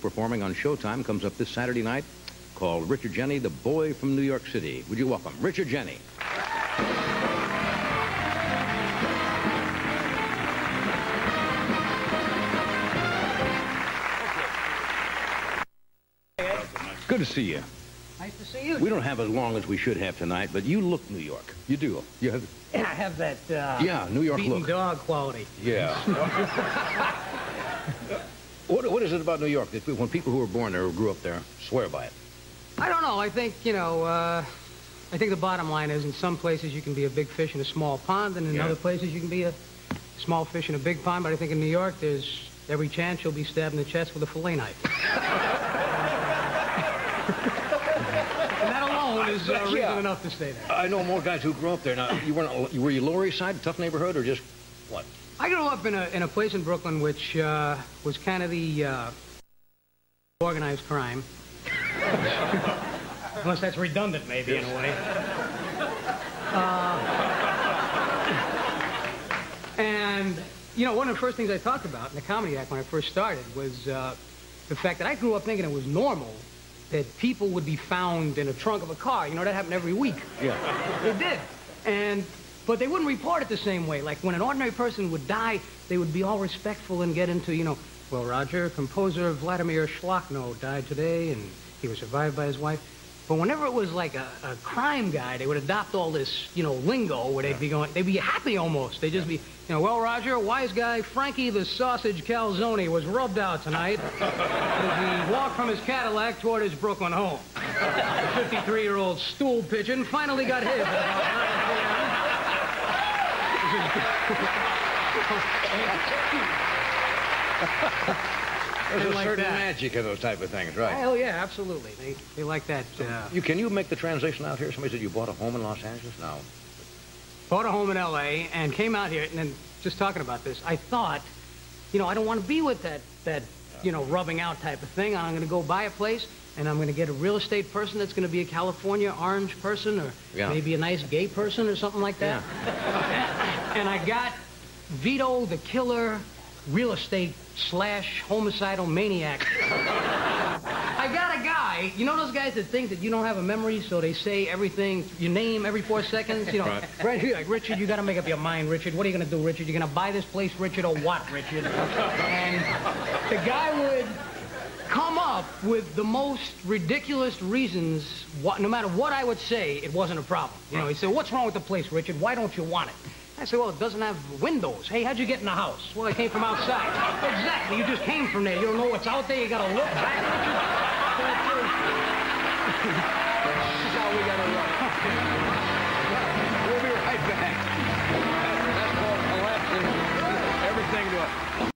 performing on Showtime comes up this Saturday night called Richard Jeni, the Boy from New York City. Would you welcome Richard Jeni? Good to see you. Nice to see you. We don't have as long as we should have tonight, but you look New York. You do. You have, I have that uh, yeah, New York beaten look. dog quality. Yeah. what, what is it about New York that when people who were born there or grew up there swear by it? I don't know. I think, you know, uh, I think the bottom line is in some places you can be a big fish in a small pond, and in Yeah. other places you can be a small fish in a big pond. But I think in New York, there's every chance you'll be stabbed in the chest with a fillet knife. and that alone is uh, reason Yeah. enough to stay there. I know more guys who grew up there. Now, you weren't, were you Lower East Side, tough neighborhood, or just what? I grew up in a, in a place in Brooklyn which uh, was kind of the uh, organized crime. Unless that's redundant, maybe, in a way. Uh, and, you know, one of the first things I talked about in the comedy act when I first started was uh, the fact that I grew up thinking it was normal that people would be found in a trunk of a car. You know, that happened every week. Yeah. They did. And but they wouldn't report it the same way. Like when an ordinary person would die, they would be all respectful and get into, you know, well, Roger, composer Vladimir Shlakno died today and he was survived by his wife. But whenever it was like a, a crime guy, they would adopt all this, you know, lingo where they'd be going, they'd be happy almost. They'd just be, you know, well, Roger, wise guy Frankie the sausage calzone was rubbed out tonight as he walked from his Cadillac toward his Brooklyn home. The 53-year-old stool pigeon finally got his There's a like certain that. magic in those type of things, right? Hell yeah, absolutely. They, they like that. Uh, You, can you make the translation out here? Somebody said you bought a home in Los Angeles? No. bought a home in L.A. and came out here, and then just talking about this, I thought, you know, I don't want to be with that, that, you know, rubbing out type of thing. I'm going to go buy a place, and I'm going to get a real estate person that's going to be a California orange person, or Yeah. maybe a nice gay person, or something like that. and I got Vito the Killer, real estate slash homicidal maniac. I got a guy, you know those guys that think that you don't have a memory, so they say everything, your name every four seconds? You know, Right. right here, like, Richard, you got to make up your mind, Richard. What are you going to do, Richard? You're going to buy this place, Richard, or what, Richard? And the guy would come up with the most ridiculous reasons, what, no matter what I would say, it wasn't a problem. You know, he said, what's wrong with the place, Richard? Why don't you want it? I said, well, it doesn't have windows. Hey, how'd you get in the house? Well, I came from outside. exactly. You just came from there. You don't know what's out there. You got to look back. is how we got to look. we'll be right back. That's called collapsing everything to.